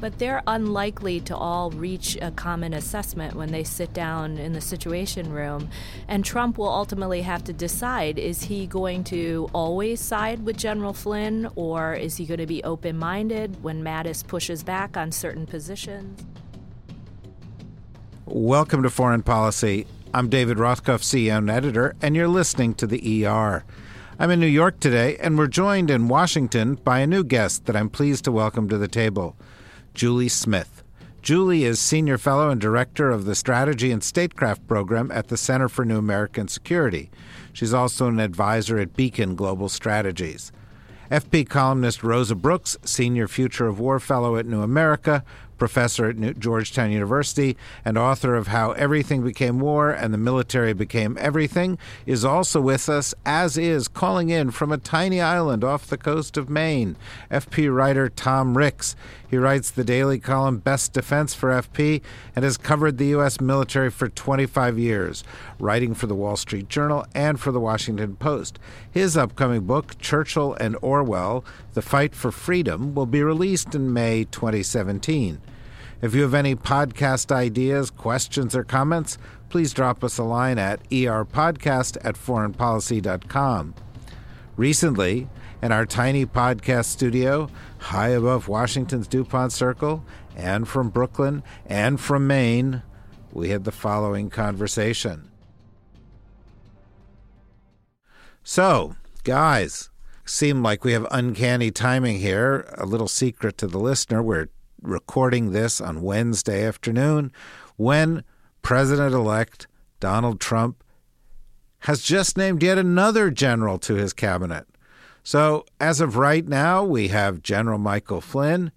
But they're unlikely to all reach a common assessment when they sit down in the Situation Room. And Trump will ultimately have to decide is he going to always side with General Flynn or is he going to be open minded when Mattis pushes back on certain positions? Welcome to Foreign Policy. I'm David Rothkopf, CEO and editor, and you're listening to the ER. I'm in New York today, and we're joined in Washington by a new guest that I'm pleased to welcome to the table. Julie Smith. Julie is Senior Fellow and Director of the Strategy and Statecraft Program at the Center for New American Security. She's also an advisor at Beacon Global Strategies. FP columnist Rosa Brooks, Senior Future of War Fellow at New America, professor at Georgetown University and author of How Everything Became War and the Military Became Everything, is also with us, as is calling in from a tiny island off the coast of Maine, FP writer Tom Ricks. He writes the daily column Best Defense for FP and has covered the U.S. military for 25 years, writing for the Wall Street Journal and for the Washington Post. His upcoming book, Churchill and Orwell The Fight for Freedom, will be released in May 2017. If you have any podcast ideas, questions, or comments, please drop us a line at erpodcast at foreignpolicy.com. Recently, in our tiny podcast studio, high above Washington's DuPont Circle, and from Brooklyn, and from Maine, we had the following conversation. So, guys, seem like we have uncanny timing here. A little secret to the listener we're recording this on Wednesday afternoon when President elect Donald Trump has just named yet another general to his cabinet. So, as of right now, we have General Michael Flynn,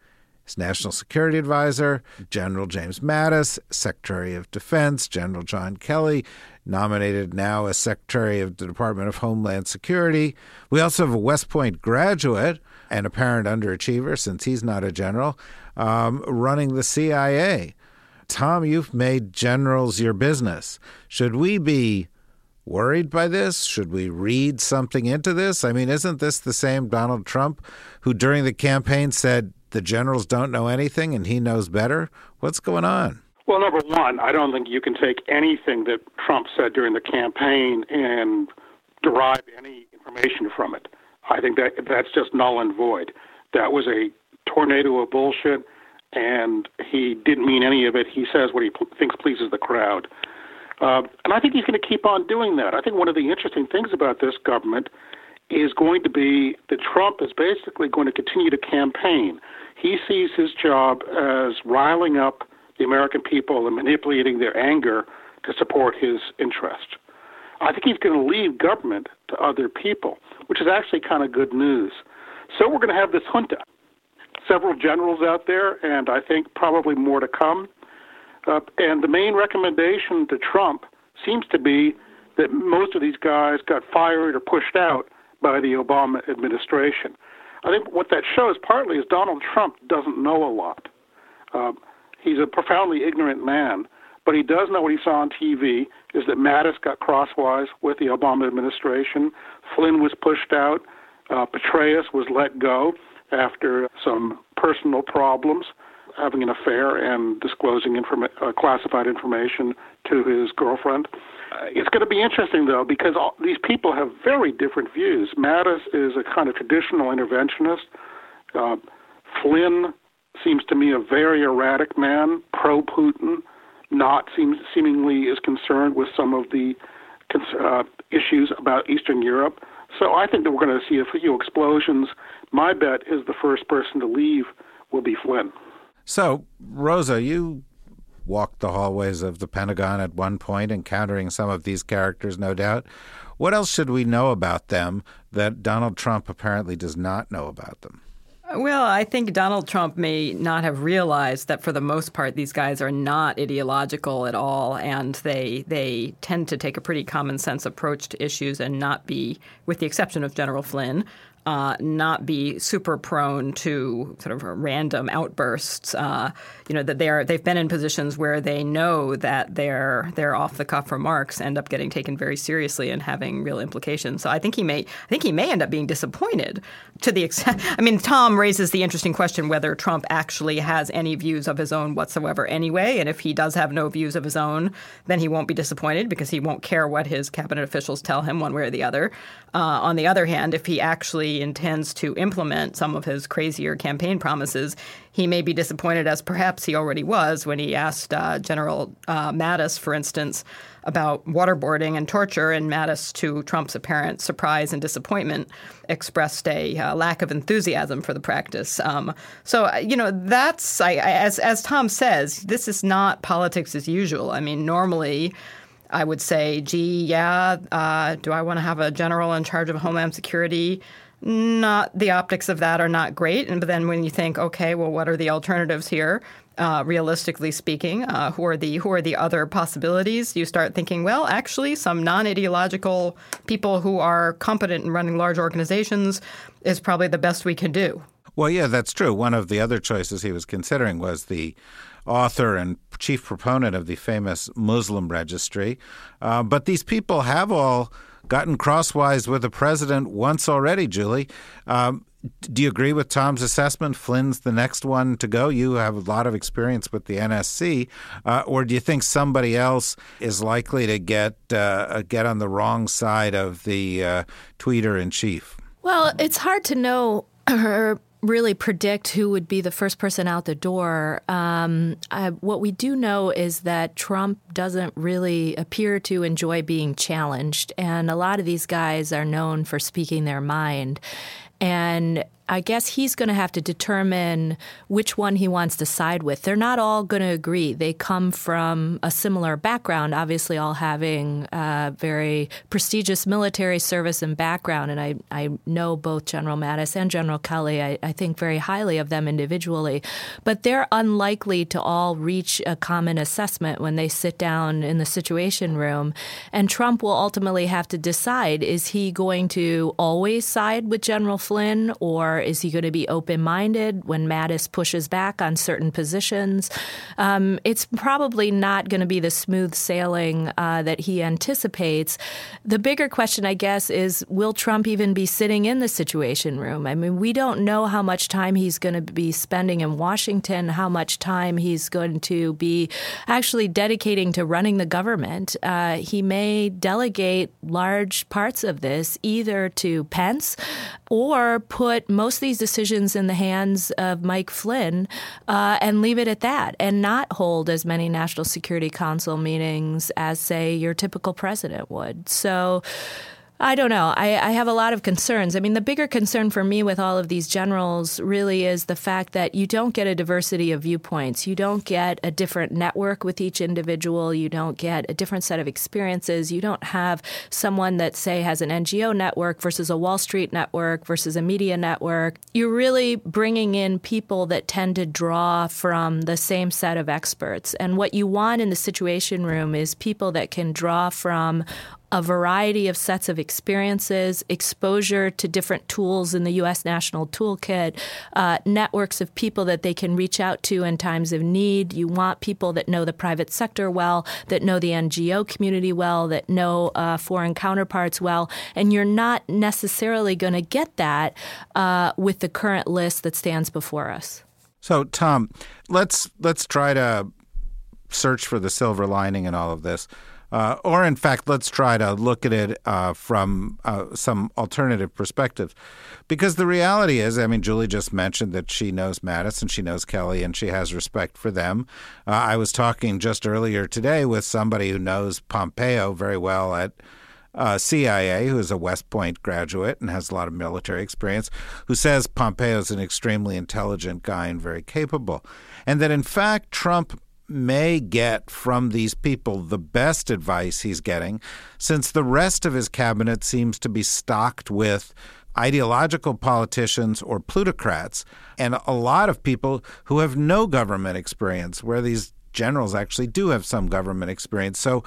his National Security Advisor, General James Mattis, Secretary of Defense, General John Kelly, nominated now as Secretary of the Department of Homeland Security. We also have a West Point graduate, an apparent underachiever since he's not a general, um, running the CIA. Tom, you've made generals your business. Should we be worried by this? Should we read something into this? I mean, isn't this the same Donald Trump who during the campaign said the generals don't know anything and he knows better? What's going on? Well, number one, I don't think you can take anything that Trump said during the campaign and derive any information from it. I think that that's just null and void. That was a tornado of bullshit, and he didn't mean any of it. He says what he p- thinks pleases the crowd. Uh, and I think he's going to keep on doing that. I think one of the interesting things about this government is going to be that Trump is basically going to continue to campaign. He sees his job as riling up the American people and manipulating their anger to support his interest. I think he's going to leave government to other people, which is actually kind of good news. So we're going to have this junta. Several generals out there, and I think probably more to come. Uh, and the main recommendation to Trump seems to be that most of these guys got fired or pushed out by the Obama administration. I think what that shows partly is Donald Trump doesn't know a lot. Uh, he's a profoundly ignorant man, but he does know what he saw on TV is that Mattis got crosswise with the Obama administration, Flynn was pushed out, uh, Petraeus was let go after some personal problems having an affair and disclosing informa- uh, classified information to his girlfriend. Uh, it's going to be interesting, though, because all, these people have very different views. Mattis is a kind of traditional interventionist. Uh, Flynn seems to me a very erratic man, pro Putin, not seems, seemingly is concerned with some of the uh, issues about Eastern Europe. So I think that we're going to see a few explosions. My bet is the first person to leave will be Flynn. So, Rosa, you walked the hallways of the Pentagon at one point, encountering some of these characters, no doubt. What else should we know about them that Donald Trump apparently does not know about them? Well, I think Donald Trump may not have realized that for the most part these guys are not ideological at all, and they they tend to take a pretty common sense approach to issues and not be, with the exception of General Flynn, uh, not be super prone to sort of random outbursts. Uh, you know that they are they've been in positions where they know that their their off the cuff remarks end up getting taken very seriously and having real implications. So I think he may I think he may end up being disappointed to the extent. I mean, Tom raises the interesting question whether Trump actually has any views of his own whatsoever anyway, and if he does have no views of his own, then he won't be disappointed because he won't care what his cabinet officials tell him one way or the other. Uh, on the other hand, if he actually intends to implement some of his crazier campaign promises, he may be disappointed, as perhaps he already was when he asked uh, General uh, Mattis, for instance, about waterboarding and torture, and Mattis, to Trump's apparent surprise and disappointment, expressed a uh, lack of enthusiasm for the practice. Um, so, uh, you know, that's I, as as Tom says, this is not politics as usual. I mean, normally. I would say, gee, yeah, uh, do I want to have a general in charge of Homeland Security? Not the optics of that are not great. And but then when you think, okay, well, what are the alternatives here? Uh, realistically speaking, uh, who are the who are the other possibilities? You start thinking, well, actually, some non-ideological people who are competent in running large organizations is probably the best we can do. Well, yeah, that's true. One of the other choices he was considering was the author and chief proponent of the famous Muslim registry. Uh, but these people have all gotten crosswise with the president once already, Julie. Um, do you agree with Tom's assessment? Flynn's the next one to go. You have a lot of experience with the NSC, uh, or do you think somebody else is likely to get uh, get on the wrong side of the uh, tweeter in chief? Well, it's hard to know or really predict who would be the first person out the door. Um, I, what we do know is that Trump doesn't really appear to enjoy being challenged, and a lot of these guys are known for speaking their mind. And I guess he's going to have to determine which one he wants to side with. They're not all going to agree. They come from a similar background, obviously, all having very prestigious military service and background. And I, I know both General Mattis and General Kelly. I, I think very highly of them individually. But they're unlikely to all reach a common assessment when they sit down in the Situation Room. And Trump will ultimately have to decide is he going to always side with General Flynn or is he going to be open minded when Mattis pushes back on certain positions? Um, it's probably not going to be the smooth sailing uh, that he anticipates. The bigger question, I guess, is will Trump even be sitting in the Situation Room? I mean, we don't know how much time he's going to be spending in Washington, how much time he's going to be actually dedicating to running the government. Uh, he may delegate large parts of this either to Pence or put most most of these decisions in the hands of Mike Flynn uh, and leave it at that and not hold as many National Security Council meetings as, say, your typical president would. So, I don't know. I, I, have a lot of concerns. I mean, the bigger concern for me with all of these generals really is the fact that you don't get a diversity of viewpoints. You don't get a different network with each individual. You don't get a different set of experiences. You don't have someone that, say, has an NGO network versus a Wall Street network versus a media network. You're really bringing in people that tend to draw from the same set of experts. And what you want in the Situation Room is people that can draw from a variety of sets of experiences, exposure to different tools in the U.S. National Toolkit, uh, networks of people that they can reach out to in times of need. You want people that know the private sector well, that know the NGO community well, that know uh, foreign counterparts well, and you're not necessarily going to get that uh, with the current list that stands before us. So, Tom, let's let's try to search for the silver lining in all of this. Uh, or, in fact, let's try to look at it uh, from uh, some alternative perspective. Because the reality is, I mean, Julie just mentioned that she knows Mattis and she knows Kelly and she has respect for them. Uh, I was talking just earlier today with somebody who knows Pompeo very well at uh, CIA, who is a West Point graduate and has a lot of military experience, who says Pompeo is an extremely intelligent guy and very capable. And that, in fact, Trump may get from these people the best advice he's getting, since the rest of his cabinet seems to be stocked with ideological politicians or plutocrats, and a lot of people who have no government experience, where these generals actually do have some government experience. So,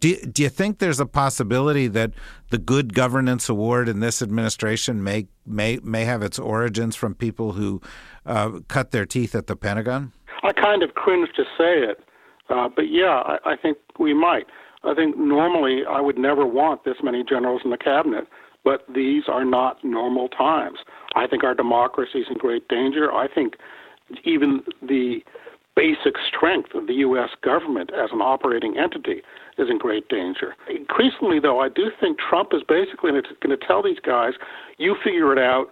do do you think there's a possibility that the Good Governance Award in this administration may may may have its origins from people who uh, cut their teeth at the Pentagon? I kind of cringe to say it, uh, but yeah, I, I think we might. I think normally I would never want this many generals in the cabinet, but these are not normal times. I think our democracy is in great danger. I think even the basic strength of the U.S. government as an operating entity is in great danger. Increasingly, though, I do think Trump is basically going to tell these guys, you figure it out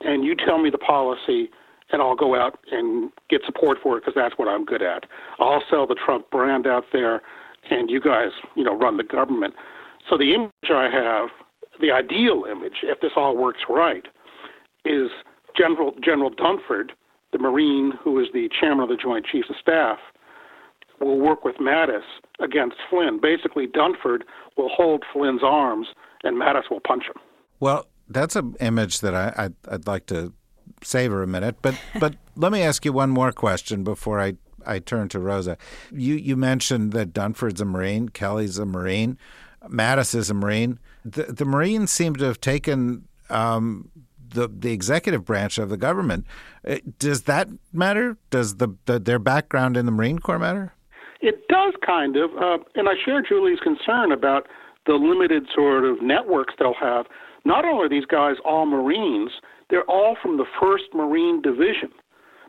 and you tell me the policy and I'll go out and get support for it because that's what I'm good at. I'll sell the Trump brand out there and you guys, you know, run the government. So the image I have, the ideal image, if this all works right, is General General Dunford, the Marine who is the chairman of the Joint Chiefs of Staff, will work with Mattis against Flynn. Basically, Dunford will hold Flynn's arms, and Mattis will punch him. Well, that's an image that I, I'd, I'd like to savor a minute. But but let me ask you one more question before I, I turn to Rosa. You you mentioned that Dunford's a Marine, Kelly's a Marine, Mattis is a Marine. The the Marines seem to have taken um, the the executive branch of the government. Uh, does that matter? Does the, the their background in the Marine Corps matter? It does kind of, uh, and I share Julie's concern about the limited sort of networks they'll have. Not only are these guys all Marines, they're all from the 1st Marine Division.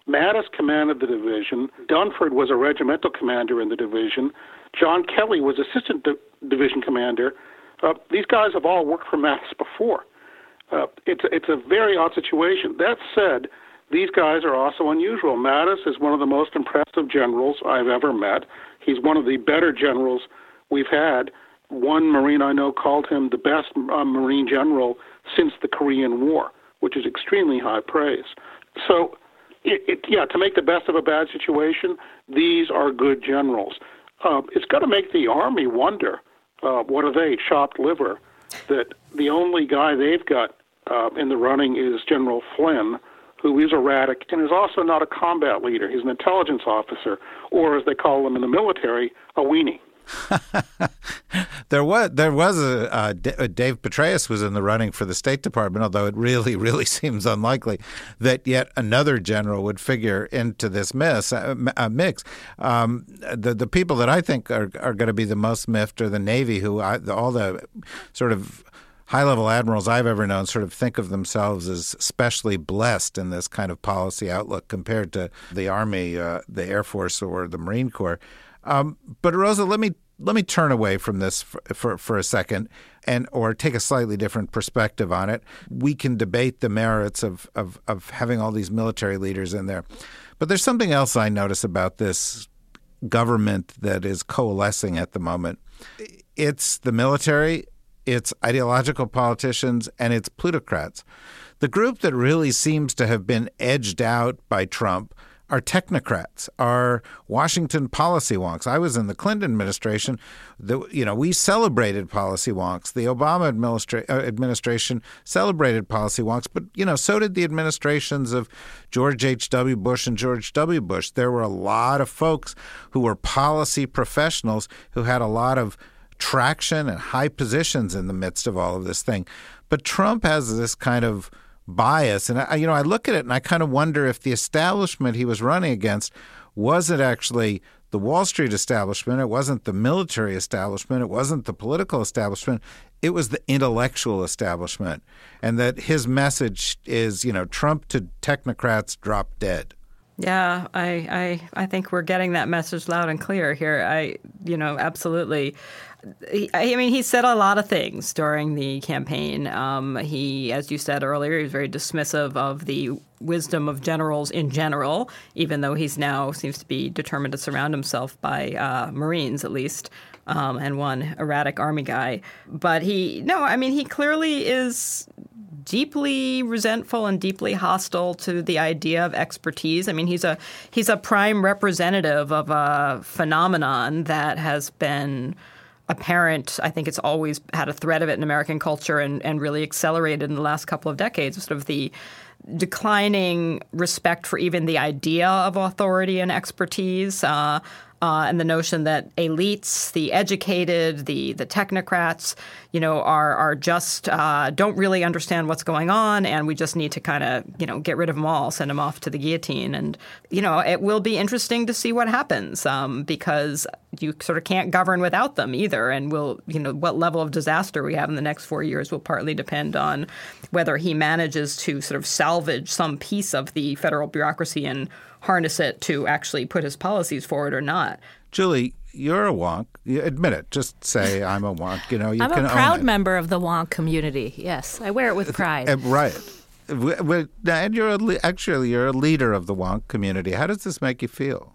Mattis commanded the division. Dunford was a regimental commander in the division. John Kelly was assistant di- division commander. Uh, these guys have all worked for Mattis before. Uh, it's it's a very odd situation. That said, these guys are also unusual. Mattis is one of the most impressive generals I've ever met. He's one of the better generals we've had. One Marine I know called him the best uh, Marine general since the Korean War, which is extremely high praise. So, it, it, yeah, to make the best of a bad situation, these are good generals. Uh, it's going to make the Army wonder uh, what are they, chopped liver, that the only guy they've got uh, in the running is General Flynn who is erratic and is also not a combat leader. He's an intelligence officer, or as they call them in the military, a weenie. there was there was a uh, Dave Petraeus was in the running for the State Department, although it really really seems unlikely that yet another general would figure into this mess, uh, uh, mix. Um, the the people that I think are are going to be the most miffed are the Navy, who I, all the sort of high level admirals I've ever known sort of think of themselves as especially blessed in this kind of policy outlook compared to the Army, uh, the Air Force, or the Marine Corps. Um, but Rosa, let me let me turn away from this for, for, for, a second and or take a slightly different perspective on it. We can debate the merits of, of, of having all these military leaders in there. But there's something else I notice about this government that is coalescing at the moment. It's the military it's ideological politicians, and it's plutocrats. The group that really seems to have been edged out by Trump are technocrats, are Washington policy wonks. I was in the Clinton administration. The, you know, we celebrated policy wonks. The Obama administra- uh, administration celebrated policy wonks, but you know, so did the administrations of George H. W. Bush and George W. Bush. There were a lot of folks who were policy professionals who had a lot of traction and high positions in the midst of all of this thing. But Trump has this kind of bias, and I, you know, I look at it and I kind of wonder if the establishment he was running against wasn't actually the Wall Street establishment, it wasn't the military establishment, it wasn't the political establishment, it was the intellectual establishment, and that his message is, you know, Trump to technocrats drop dead. Yeah, I, I I think we're getting that message loud and clear here. I you know absolutely. I mean, he said a lot of things during the campaign. Um, he, as you said earlier, he was very dismissive of the wisdom of generals in general, even though he's now seems to be determined to surround himself by uh, Marines, at least, um, and one erratic Army guy. But he, no, I mean, he clearly is deeply resentful and deeply hostile to the idea of expertise. I mean, he's a he's a prime representative of a phenomenon that has been apparent. I think it's always had a thread of it in American culture and, and really accelerated in the last couple of decades. Sort of the declining respect for even the idea of authority and expertise. Uh, uh, and the notion that elites, the educated, the the technocrats, you know, are are just uh, don't really understand what's going on, and we just need to kind of you know get rid of them all, send them off to the guillotine, and you know it will be interesting to see what happens um, because you sort of can't govern without them either, and will you know what level of disaster we have in the next four years will partly depend on whether he manages to sort of salvage some piece of the federal bureaucracy and harness it to actually put his policies forward or not. Julie, you're a wonk. You admit it. Just say I'm a wonk. You know, you I'm can a proud own member of the wonk community. Yes, I wear it with pride. Uh, right. W- w- And you're a actually you're a leader of the wonk community. How does this make you feel?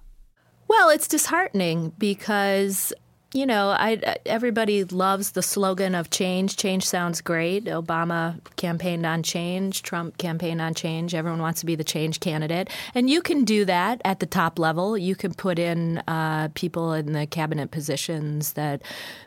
Well, it's disheartening because you know, I everybody loves the slogan of change. Change sounds great. Obama campaigned on change. Trump campaigned on change. Everyone wants to be the change candidate, and you can do that at the top level. You can put in uh, people in the cabinet positions that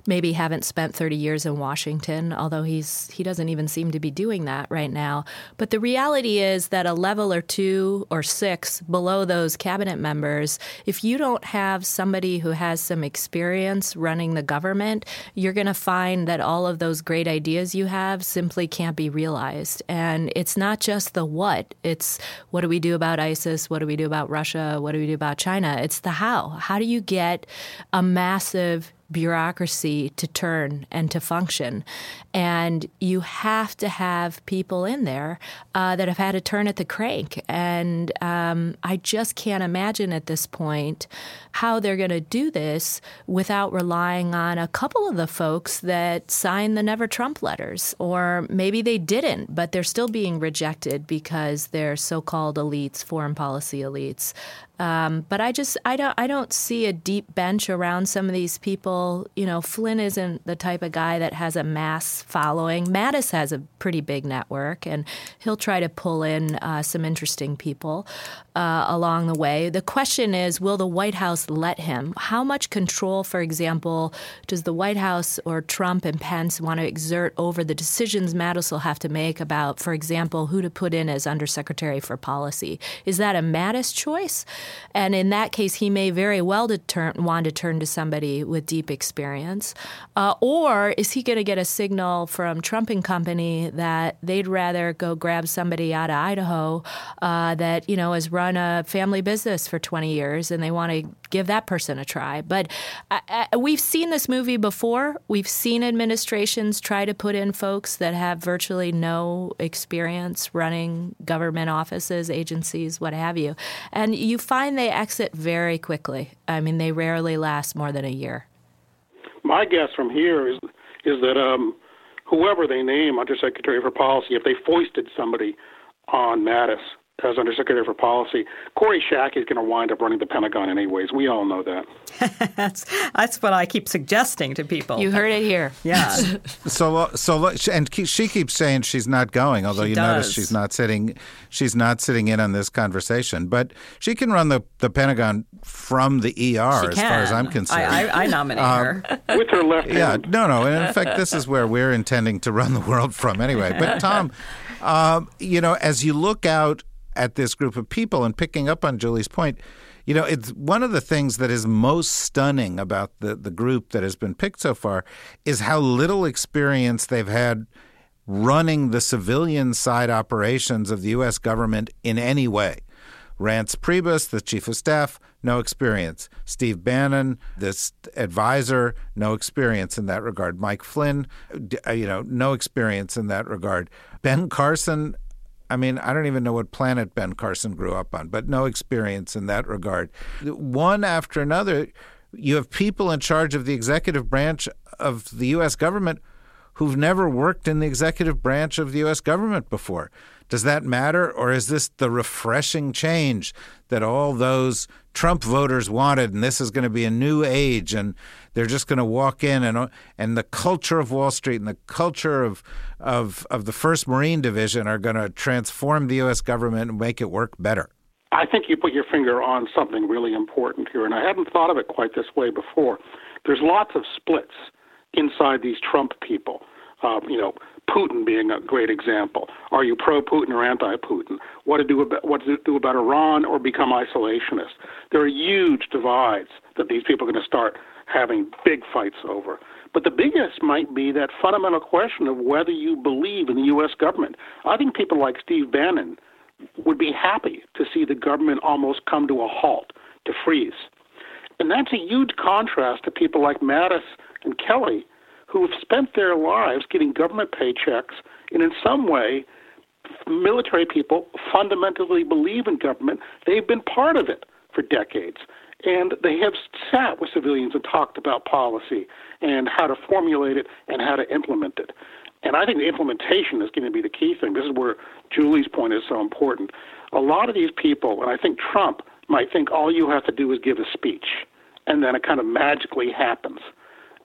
maybe haven't spent 30 years in Washington, although he's he doesn't even seem to be doing that right now. But the reality is that a level or two or six below those cabinet members, if you don't have somebody who has some experience running the government, you're going to find that all of those great ideas you have simply can't be realized. And it's not just the what, it's what do we do about ISIS? What do we do about Russia? What do we do about China? It's the how. How do you get a massive bureaucracy to turn and to function. And you have to have people in there uh, that have had a turn at the crank. And um, I just can't imagine at this point how they're going to do this without relying on a couple of the folks that signed the Never Trump letters. Or maybe they didn't, but they're still being rejected because they're so called elites, foreign policy elites. Um, but I just I don't I don't see a deep bench around some of these people. You know, Flynn isn't the type of guy that has a mass following. Mattis has a pretty big network, and he'll try to pull in uh, some interesting people uh, along the way. The question is, will the White House let him? How much control, for example, does the White House or Trump and Pence want to exert over the decisions Mattis will have to make about, for example, who to put in as Undersecretary for Policy? Is that a Mattis choice? And in that case, he may very well turn, want to turn to somebody with deep experience. Uh, or is he going to get a signal from Trump and company that they'd rather go grab somebody out of Idaho uh, that, you know, has run a family business for 20 years and they want to give that person a try? But I, I, we've seen this movie before. We've seen administrations try to put in folks that have virtually no experience running government offices, agencies, what have you. And you find they exit very quickly. I mean, they rarely last more than a year. My guess from here is is that um, whoever they name Undersecretary for Policy, if they foisted somebody on Mattis, as Undersecretary for Policy. Kori Schake is going to wind up running the Pentagon anyways. We all know that. that's that's what I keep suggesting to people. You heard it here. Yeah. so so and she keeps saying she's not going, although she you does. notice she's not sitting she's not sitting in on this conversation. But she can run the, the Pentagon from the ER, as far as I'm concerned. I, I, I nominate um, her with her left yeah, hand. no, no. And in fact, this is where we're intending to run the world from anyway. But Tom, um, you know, as you look out at this group of people and picking up on Julie's point, you know, it's one of the things that is most stunning about the, the group that has been picked so far is how little experience they've had running the civilian side operations of the U.S. government in any way. Reince Priebus, the chief of staff, no experience. Steve Bannon, this advisor, no experience in that regard. Mike Flynn, uh, you know, no experience in that regard. Ben Carson, I mean, I don't even know what planet Ben Carson grew up on, but no experience in that regard. One after another, you have people in charge of the executive branch of the U.S. government who've never worked in the executive branch of the U.S. government before. Does that matter, or is this the refreshing change that all those Trump voters wanted, and this is going to be a new age, and they're just going to walk in and and the culture of Wall Street and the culture of of of the First Marine Division are going to transform the U.S. government and make it work better. I think you put your finger on something really important here, and I hadn't thought of it quite this way before. There's lots of splits inside these Trump people. Uh, you know, Putin being a great example. Are you pro-Putin or anti-Putin? What to do about what to do about Iran or become isolationist? There are huge divides that these people are going to start having big fights over. But the biggest might be that fundamental question of whether you believe in the U.S. government. I think people like Steve Bannon would be happy to see the government almost come to a halt, to freeze. And that's a huge contrast to people like Mattis and Kelly, who have spent their lives getting government paychecks and in some way military people fundamentally believe in government. They've been part of it for decades. And they have sat with civilians and talked about policy and how to formulate it and how to implement it. And I think the implementation is going to be the key thing. This is where Julie's point is so important. A lot of these people, and I think Trump might think all you have to do is give a speech, and then it kind of magically happens.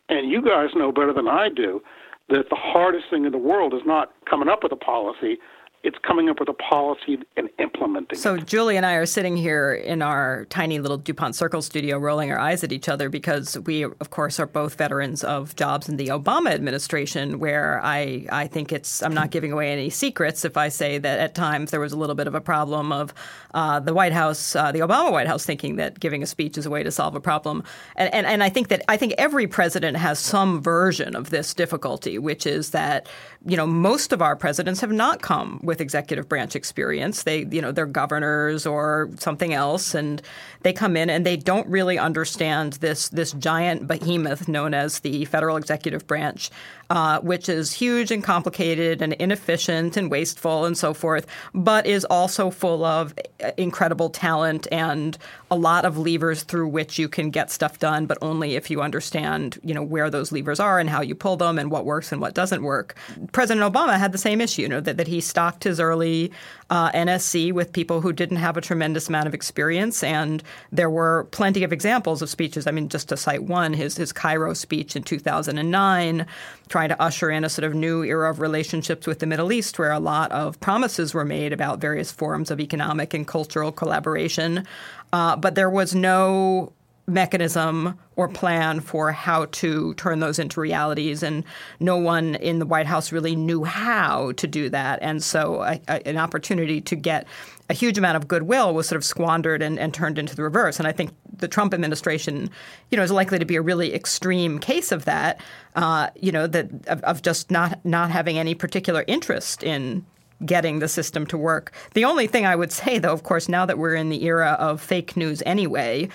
And you guys know better than I do that the hardest thing in the world is not coming up with a policy, it's coming up with a policy and implementing it. so it. Julie and I are sitting here in our tiny little DuPont Circle studio rolling our eyes at each other because we of course are both veterans of jobs in the Obama administration where I I think it's I'm not giving away any secrets if I say that at times there was a little bit of a problem of uh, the White House uh, the Obama White House thinking that giving a speech is a way to solve a problem and, and and I think that I think every president has some version of this difficulty which is that you know most of our presidents have not come with executive branch experience. They, you know, they're governors or something else, and they come in and they don't really understand this this giant behemoth known as the federal executive branch, uh, which is huge and complicated and inefficient and wasteful and so forth, but is also full of incredible talent and a lot of levers through which you can get stuff done, but only if you understand, you know, where those levers are and how you pull them and what works and what doesn't work. President Obama had the same issue, you know, that, that he his early uh, NSC with people who didn't have a tremendous amount of experience, and there were plenty of examples of speeches. I mean, just to cite one, his his Cairo speech in 2009, trying to usher in a sort of new era of relationships with the Middle East, where a lot of promises were made about various forms of economic and cultural collaboration, uh, but there was no mechanism or plan for how to turn those into realities. And no one in the White House really knew how to do that. And so a, a, an opportunity to get a huge amount of goodwill was sort of squandered and, and, turned into the reverse. And I think the Trump administration, you know, is likely to be a really extreme case of that. Uh, you know, that of, of just not not having any particular interest in getting the system to work. The only thing I would say, though, of course, now that we're in the era of fake news anyway,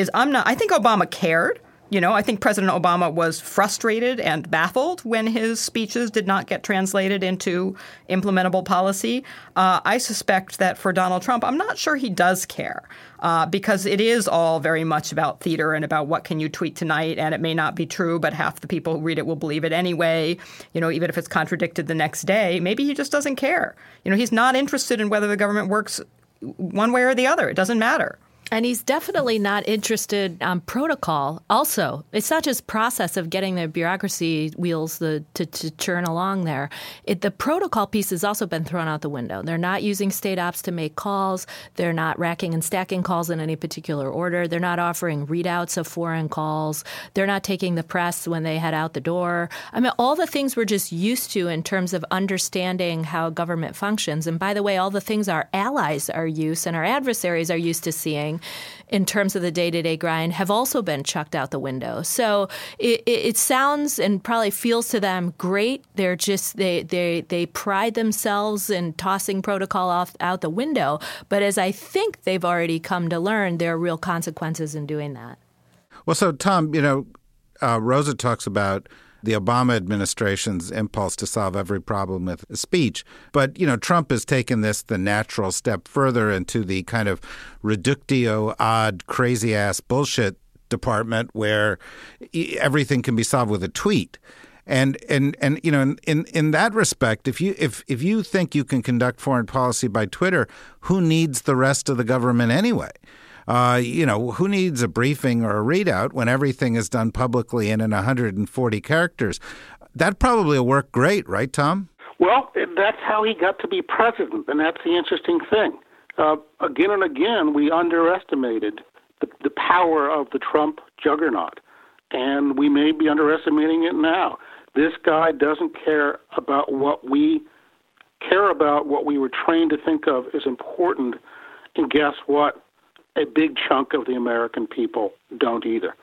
is I'm not. I think Obama cared. You know, I think President Obama was frustrated and baffled when his speeches did not get translated into implementable policy. Uh, I suspect that for Donald Trump, I'm not sure he does care uh, because it is all very much about theater and about what can you tweet tonight, and it may not be true, but half the people who read it will believe it anyway. You know, even if it's contradicted the next day, maybe he just doesn't care. You know, he's not interested in whether the government works one way or the other. It doesn't matter. And he's definitely not interested on protocol. Also, it's not just process of getting the bureaucracy wheels the, to, to churn along there. It, the protocol piece has also been thrown out the window. They're not using state ops to make calls. They're not racking and stacking calls in any particular order. They're not offering readouts of foreign calls. They're not taking the press when they head out the door. I mean, all the things we're just used to in terms of understanding how government functions. And by the way, all the things our allies are used and our adversaries are used to seeing in terms of the day to day grind have also been chucked out the window. So it, it, sounds and probably feels to them great. They're just they they they pride themselves in tossing protocol off out the window. But as I think they've already come to learn, there are real consequences in doing that. Well, so Tom, you know, uh, Rosa talks about the Obama administration's impulse to solve every problem with speech. But, you know, Trump has taken this the natural step further into the kind of reductio ad crazy ass bullshit department where everything can be solved with a tweet. And and and you know in in that respect, if you if if you think you can conduct foreign policy by Twitter, who needs the rest of the government anyway? Uh, you know, who needs a briefing or a readout when everything is done publicly and in 140 characters? That probably will work great, right, Tom? Well, that's how he got to be president, and that's the interesting thing. Uh, again and again, we underestimated the, the power of the Trump juggernaut, and we may be underestimating it now. This guy doesn't care about what we care about, what we were trained to think of as important. And guess what? A big chunk of the American people don't either.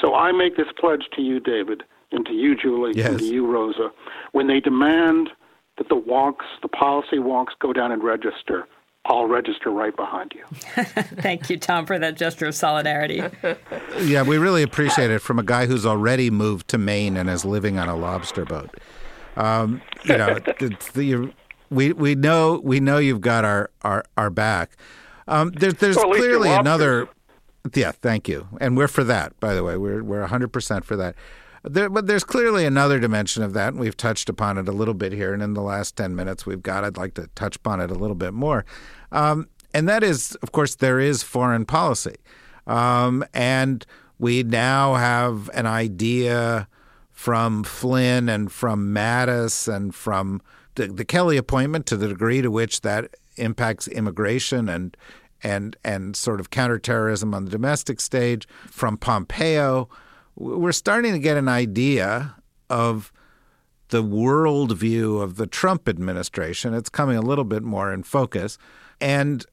So I make this pledge to you, David, and to you, Julie, yes. and to you, Rosa. When they demand that the wonks, the policy wonks, go down and register, I'll register right behind you. Thank you, Tom, for that gesture of solidarity. yeah, we really appreciate it from a guy who's already moved to Maine and is living on a lobster boat. Um, you know, the, we we know we know you've got our our, our back. Um, there, there's well, clearly another. Yeah, thank you, and we're for that. By the way, we're we're 100 percent for that. There, but there's clearly another dimension of that, and we've touched upon it a little bit here. And in the last 10 minutes we've got, I'd like to touch upon it a little bit more. Um, and that is, of course, there is foreign policy. Um, and we now have an idea from Flynn and from Mattis and from the, the Kelly appointment to the degree to which that impacts immigration and and and sort of counterterrorism on the domestic stage from Pompeo we're starting to get an idea of the worldview of the Trump administration. It's coming a little bit more in focus. And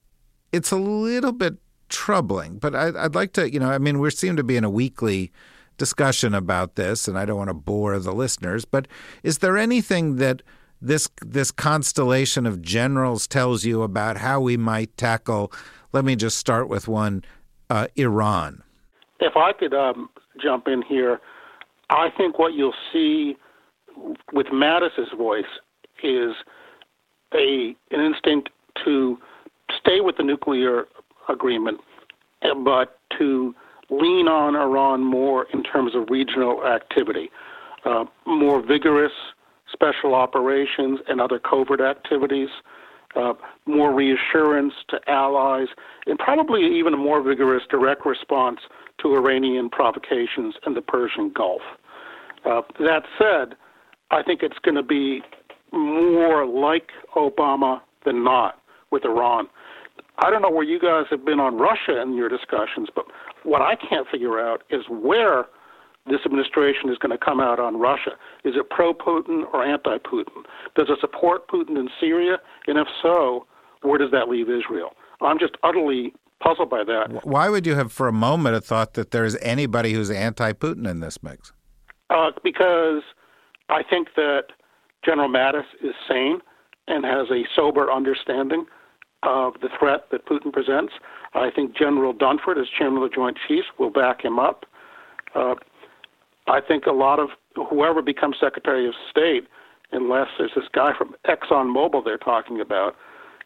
it's a little bit troubling. But I, would like to, you know, I mean, we seem to be in a weekly discussion about this, and I don't want to bore the listeners, but is there anything that this this constellation of generals tells you about how we might tackle? Let me just start with one: uh, Iran. If I could um, jump in here. I think what you'll see with Mattis's voice is a an instinct to stay with the nuclear agreement, but to lean on Iran more in terms of regional activity, uh, more vigorous special operations and other covert activities, uh, more reassurance to allies, and probably even a more vigorous direct response to Iranian provocations in the Persian Gulf. Uh, that said, I think it's going to be more like Obama than not with Iran. I don't know where you guys have been on Russia in your discussions, but what I can't figure out is where this administration is going to come out on Russia. Is it pro Putin or anti Putin? Does it support Putin in Syria? And if so, where does that leave Israel? I'm just utterly puzzled by that. Why would you have, for a moment, have thought that there is anybody who's anti-Putin in this mix? Uh, because I think that General Mattis is sane and has a sober understanding of the threat that Putin presents. I think General Dunford, as chairman of the Joint Chiefs, will back him up. Uh, I think a lot of whoever becomes Secretary of State, unless there's this guy from ExxonMobil they're talking about,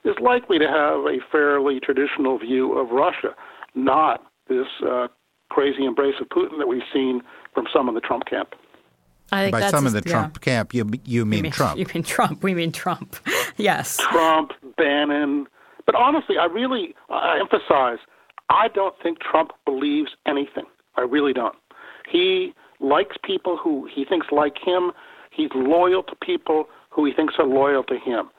is likely to have a fairly traditional view of Russia, not this uh, crazy embrace of Putin that we've seen from some in the Trump camp. I think By some in the Trump yeah. camp, you you mean, mean, Trump? You mean Trump? We mean Trump. yes. Trump, Bannon. But honestly, I really I emphasize I don't think Trump believes anything. I really don't. He likes people who he thinks like him. He's loyal to people who he thinks are loyal to him.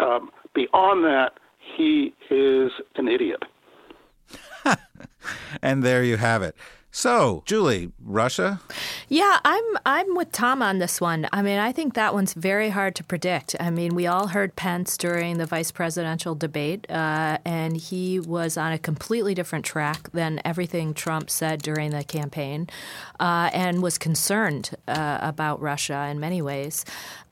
Um, Beyond that, he is an idiot. and there you have it. So, Julie, Russia? Yeah, I'm I'm with Tom on this one. I mean, I think that one's very hard to predict. I mean, we all heard Pence during the vice presidential debate, uh, and he was on a completely different track than everything Trump said during the campaign, uh, and was concerned uh, about Russia in many ways,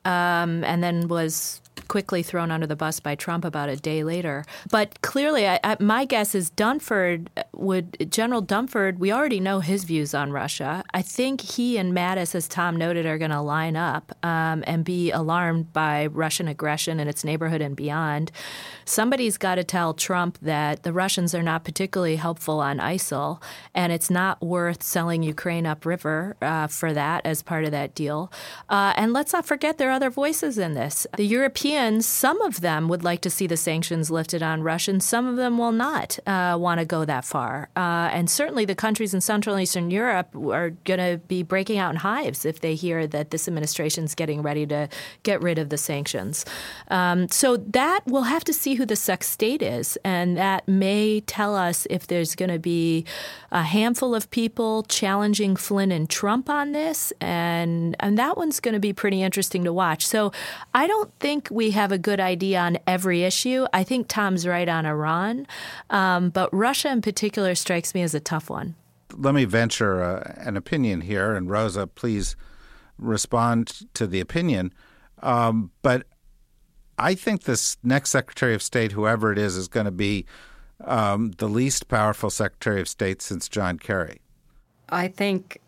um, and then was quickly thrown under the bus by Trump about a day later. But clearly, I, I, my guess is Dunford would General Dunford. We already know his views on Russia. I think he and Mattis, as Tom noted, are going to line up um, and be alarmed by Russian aggression in its neighborhood and beyond. Somebody's got to tell Trump that the Russians are not particularly helpful on ISIL, and it's not worth selling Ukraine upriver uh, for that as part of that deal. Uh, and let's not forget there other voices in this. The Europeans, some of them would like to see the sanctions lifted on Russia, and some of them will not uh, want to go that far. Uh, and certainly the countries in Central and Eastern Europe are going to be breaking out in hives if they hear that this administration is getting ready to get rid of the sanctions. Um, so that we'll have to see who the SecState is, and that may tell us if there's going to be a handful of people challenging Flynn and Trump on this, and and that one's going to be pretty interesting to watch. So I don't think we have a good idea on every issue. I think Tom's right on Iran, um, but Russia in particular strikes me as a tough one. Let me venture uh, an opinion here, and Rosa, please respond to the opinion. Um, but I think this next Secretary of State, whoever it is, is going to be um, the least powerful Secretary of State since John Kerry. I think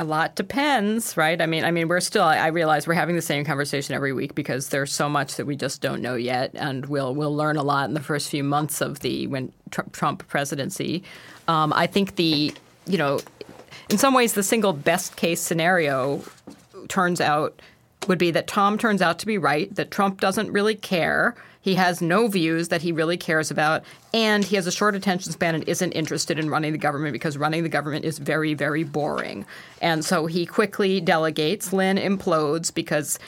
a lot depends, right? I mean, I mean, we're still. I realize we're having the same conversation every week because there's so much that we just don't know yet, and we'll we'll learn a lot in the first few months of the when Trump presidency. Um, I think the you know, in some ways, the single best case scenario turns out would be that Tom turns out to be right, that Trump doesn't really care. He has no views that he really cares about, and he has a short attention span and isn't interested in running the government because running the government is very, very boring. And so he quickly delegates. Flynn implodes because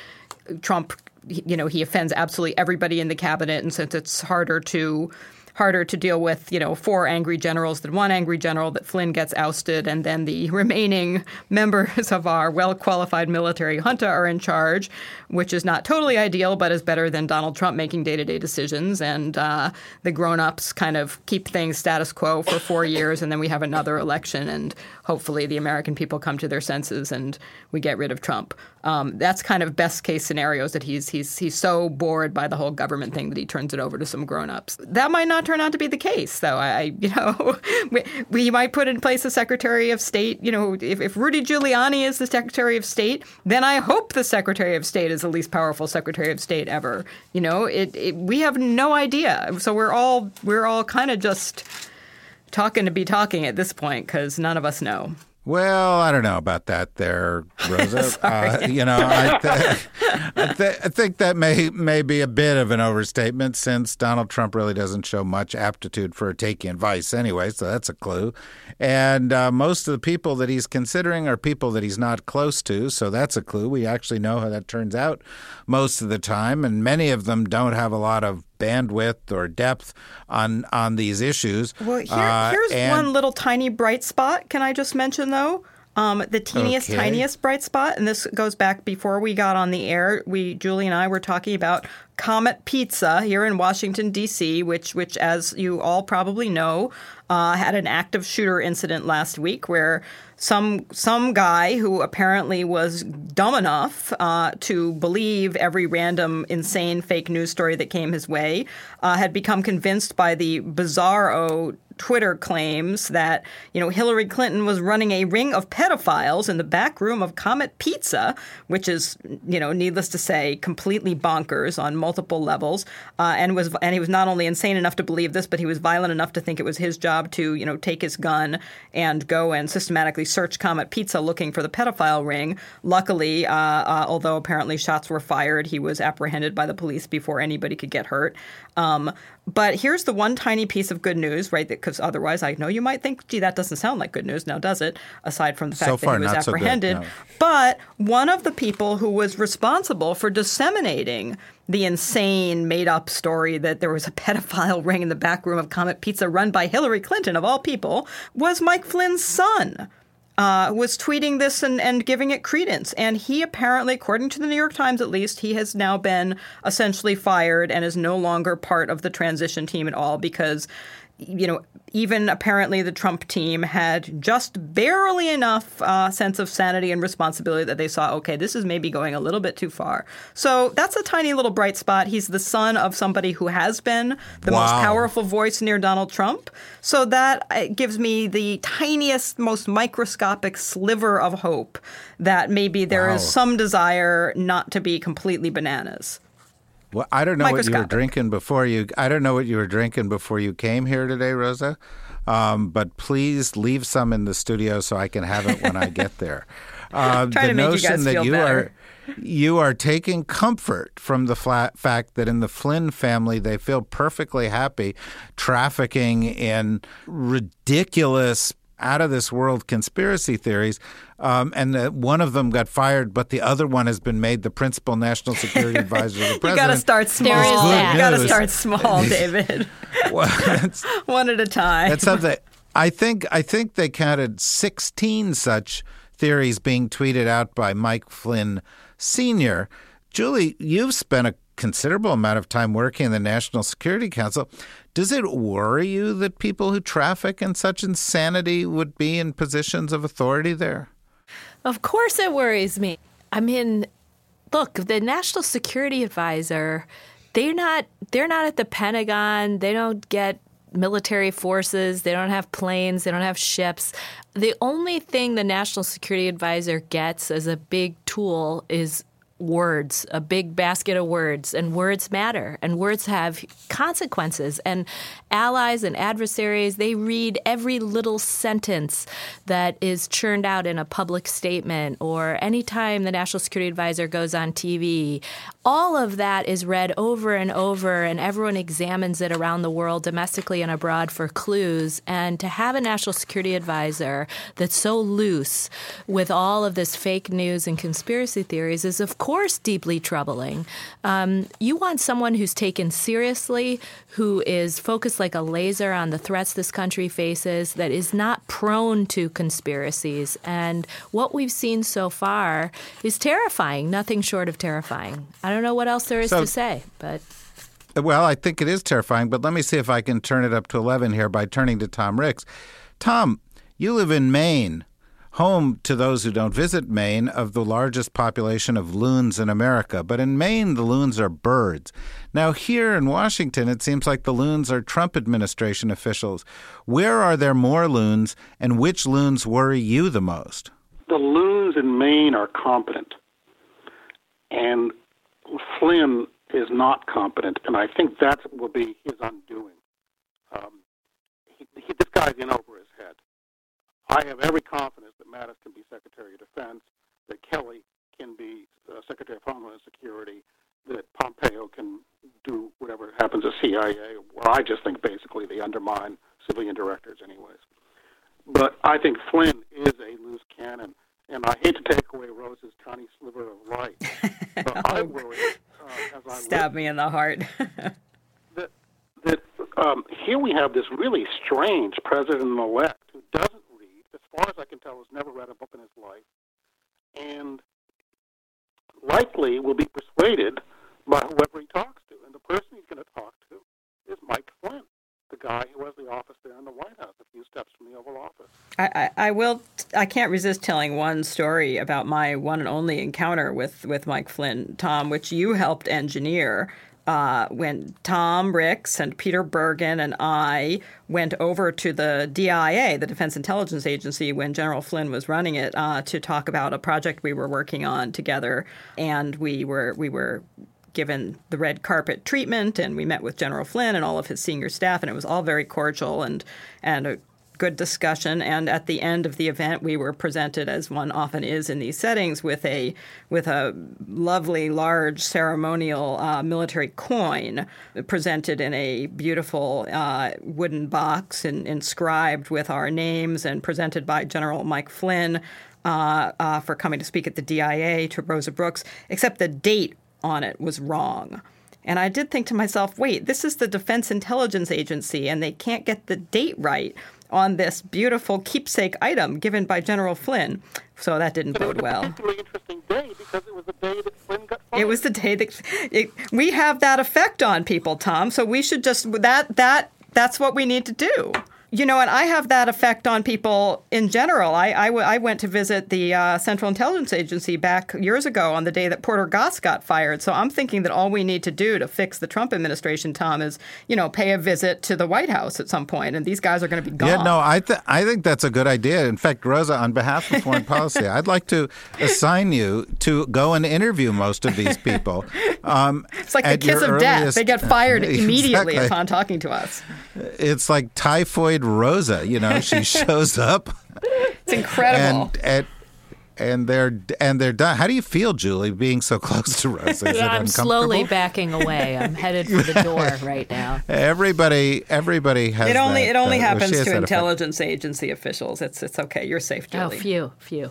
Trump, you know, he offends absolutely everybody in the cabinet, and since it's harder to harder to deal with, you know, four angry generals than one angry general, that Flynn gets ousted, and then the remaining members of our well qualified military junta are in charge, which is not totally ideal, but is better than Donald Trump making day to day decisions. And uh, the grown ups kind of keep things status quo for four years, and then we have another election, and hopefully the American people come to their senses and we get rid of Trump. Um, that's kind of best case scenarios that he's he's he's so bored by the whole government thing that he turns it over to some grown ups. That might not turn out to be the case, though. I you know we, we might put in place a Secretary of State. You know, if, if Rudy Giuliani is the Secretary of State, then I hope the Secretary of State is the least powerful Secretary of State ever. You know, it, it we have no idea. So we're all we're all kind of just talking to be talking at this point because none of us know. Well, I don't know about that, there, Rosa. uh, you know, I, th- I, th- I, think that may may be a bit of an overstatement, since Donald Trump really doesn't show much aptitude for taking advice anyway. So that's a clue. And uh, most of the people that he's considering are people that he's not close to. So that's a clue. We actually know how that turns out most of the time, and many of them don't have a lot of bandwidth or depth on on these issues. Well, here, uh, here's and, one little tiny bright spot. Can I just mention though? Um, the teeniest, okay. tiniest bright spot, and this goes back before we got on the air. We, Julie and I, were talking about Comet Pizza here in Washington D.C., which, which, as you all probably know, uh, had an active shooter incident last week where some some guy who apparently was dumb enough uh, to believe every random insane fake news story that came his way uh, had become convinced by the bizarro Twitter claims that, you know, Hillary Clinton was running a ring of pedophiles in the back room of Comet Pizza, which is, you know, needless to say, completely bonkers on multiple levels. Uh, and was and he was not only insane enough to believe this, but he was violent enough to think it was his job to, you know, take his gun and go and systematically search Comet Pizza looking for the pedophile ring. Luckily, uh, uh, although apparently shots were fired, he was apprehended by the police before anybody could get hurt. Um, but here's the one tiny piece of good news, right? Because otherwise, I know you might think, gee, that doesn't sound like good news. Now, does it? Aside from the fact so that he was apprehended. So no. But one of the people who was responsible for disseminating the insane made up story that there was a pedophile ring in the back room of Comet Pizza run by Hillary Clinton, of all people, was Mike Flynn's son uh, was tweeting this and, and giving it credence. And he apparently, according to the New York Times at least, he has now been essentially fired and is no longer part of the transition team at all because you know, even apparently the Trump team had just barely enough uh, sense of sanity and responsibility that they saw, okay, this is maybe going a little bit too far. So that's a tiny little bright spot. He's the son of somebody who has been the wow. most powerful voice near Donald Trump. So that uh, gives me the tiniest, most microscopic sliver of hope that maybe there wow. is some desire not to be completely bananas. Well, I don't know what you were drinking before you. I don't know what you were drinking before you came here today, Rosa. Um, but please leave some in the studio so I can have it when I get there. Uh, the notion that you better. are you are taking comfort from the fact that in the Flynn family, they feel perfectly happy trafficking in ridiculous, out of this world conspiracy theories. Um, and that one of them got fired, but the other one has been made the principal national security advisor to the president. you got to start small. You got to start small, David. well, one at a time. That's something. I think I think they counted 16 such theories being tweeted out by Mike Flynn Sr. Julie, you've spent a considerable amount of time working in the National Security Council. Does it worry you that people who traffic in such insanity would be in positions of authority there? Of course, it worries me. I mean, look, the National Security Advisor, they're not they're not at the Pentagon. They don't get military forces, they don't have planes, they don't have ships. The only thing the National Security Advisor gets as a big tool is words, a big basket of words, and words matter, and words have consequences. And allies and adversaries, they read every little sentence that is churned out in a public statement or anytime the National Security Advisor goes on TV. All of that is read over and over, and everyone examines it around the world, domestically and abroad, for clues. And to have a National Security Advisor that's so loose with all of this fake news and conspiracy theories is, of course, course, deeply troubling. Um, you want someone who's taken seriously, who is focused like a laser on the threats this country faces, that is not prone to conspiracies. And what we've seen so far is terrifying, nothing short of terrifying. I don't know what else there is so, to say, but. Well, I think it is terrifying, but let me see if I can turn it up to 11 here by turning to Tom Ricks. Tom, you live in Maine home to those who don't visit Maine of the largest population of loons in America. But in Maine, the loons are birds. Now, here in Washington, it seems like the loons are Trump administration officials. Where are there more loons, and which loons worry you the most? The loons in Maine are competent. And Flynn is not competent, and I think that will be his undoing. Um, he, he, this guy's in over his head. I have every confidence that Mattis can be Secretary of Defense, that Kelly can be uh, Secretary of Homeland Security, that Pompeo can do whatever happens at CIA, where I just think basically they undermine civilian directors, anyways. But I think Flynn is a loose cannon, and I hate to take away Rose's tiny sliver of light, but I worry. Uh, as I Stab me in the heart. that that um, here we have this really strange president-elect who doesn't far as I can tell, has never read a book in his life, and likely will be persuaded by whoever he talks to. And the person he's going to talk to is Mike Flynn, the guy who has the office there in the White House, a few steps from the Oval Office. I, I, I will. I can't resist telling one story about my one and only encounter with with Mike Flynn, Tom, which you helped engineer uh, when Tom Ricks and Peter Bergen and I went over to the DIA, the Defense Intelligence Agency, when General Flynn was running it, uh, to talk about a project we were working on together, and we were we were given the red carpet treatment and we met with General Flynn and all of his senior staff and it was all very cordial and and a good discussion. And at the end of the event, we were presented, as one often is in these settings, with a with a lovely, large ceremonial uh, military coin presented in a beautiful uh, wooden box and inscribed with our names and presented by General Mike Flynn. Uh, uh for coming to speak at the DIA to Rosa Brooks, except the date on it was wrong. And I did think to myself, wait, this is the Defense Intelligence Agency, and they can't get the date right on this beautiful keepsake item given by General Flynn. So that didn't bode well. It was a interesting day because it was the day that Flynn got fired. It was the day that it, we have that effect on people, Tom. So we should just that that that's what we need to do. You know, and I have that effect on people in general. I, I, w- I went to visit the uh, Central Intelligence Agency back years ago on the day that Porter Goss got fired. So I'm thinking that all we need to do to fix the Trump administration, Tom, is, you know, pay a visit to the White House at some point, and these guys are going to be gone. Yeah, no, I, th- I think that's a good idea. In fact, Rosa, on behalf of foreign policy, I'd like to assign you to go and interview most of these people. Um, it's like the kiss of earliest... death. They get fired immediately exactly. upon talking to us. It's like typhoid Rosa. You know, she shows up. It's incredible. And, and they're and they're done. How do you feel, Julie, being so close to Rosa? Is I'm slowly backing away. I'm headed for the door right now. Everybody, everybody has. It only that, it only uh, happens she to that intelligence agency officials. It's it's okay. You're safe, Julie. Oh, few, phew, phew.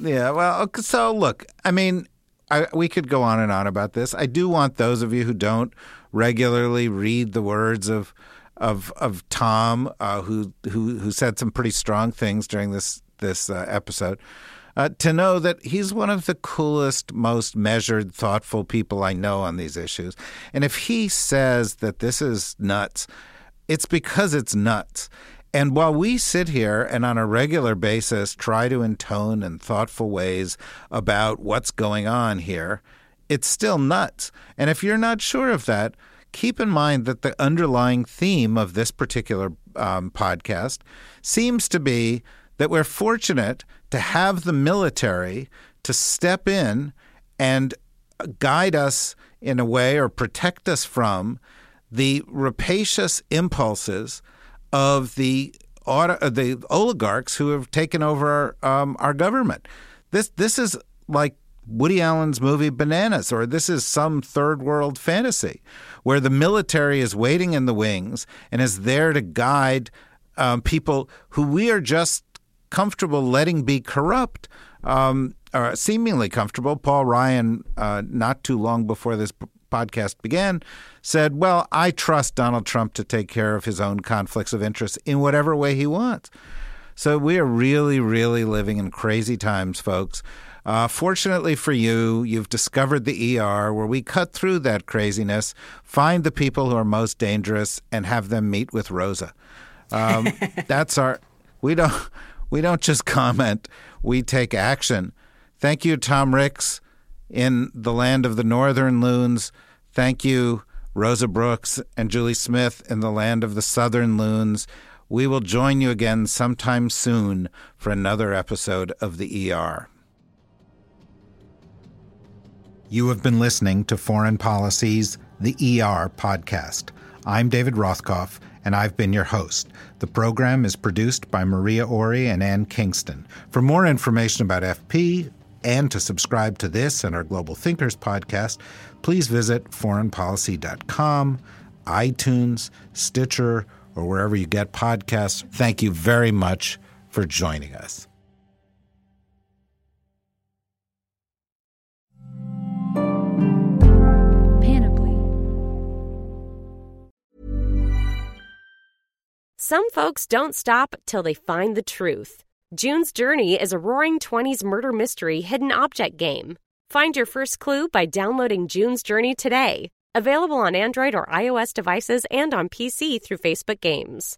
Yeah, well, so look, I mean, I, we could go on and on about this. I do want those of you who don't regularly read the words of of of Tom, uh, who who who said some pretty strong things during this this uh, episode. Uh, to know that he's one of the coolest, most measured, thoughtful people I know on these issues. And if he says that this is nuts, it's because it's nuts. And while we sit here and on a regular basis try to intone in thoughtful ways about what's going on here, it's still nuts. And if you're not sure of that, keep in mind that the underlying theme of this particular um, podcast seems to be that we're fortunate to have the military to step in and guide us in a way or protect us from the rapacious impulses of the auto, the oligarchs who have taken over our, um, our government. This this is like Woody Allen's movie Bananas, or this is some third world fantasy where the military is waiting in the wings and is there to guide um, people who we are just comfortable letting be corrupt, um, or seemingly comfortable. Paul Ryan, uh, not too long before this podcast began, said, Well, I trust Donald Trump to take care of his own conflicts of interest in whatever way he wants. So we are really, really living in crazy times, folks. Uh, fortunately for you, you've discovered the ER where we cut through that craziness, find the people who are most dangerous, and have them meet with Rosa. Um, that's our. We don't. We don't just comment. We take action. Thank you, Tom Ricks, in the land of the Northern Loons. Thank you, Rosa Brooks and Julie Smith, in the land of the Southern Loons. We will join you again sometime soon for another episode of the ER. You have been listening to Foreign Policy's The ER podcast. I'm David Rothkopf, and I've been your host. The program is produced by Maria Ori and Ann Kingston. For more information about FP and to subscribe to this and our Global Thinkers podcast, please visit foreignpolicy.com, iTunes, Stitcher, or wherever you get podcasts. Thank you very much for joining us. Some folks don't stop till they find the truth. June's Journey is a roaring 20s murder mystery hidden object game. Find your first clue by downloading June's Journey today. Available on Android or iOS devices and on PC through Facebook Games.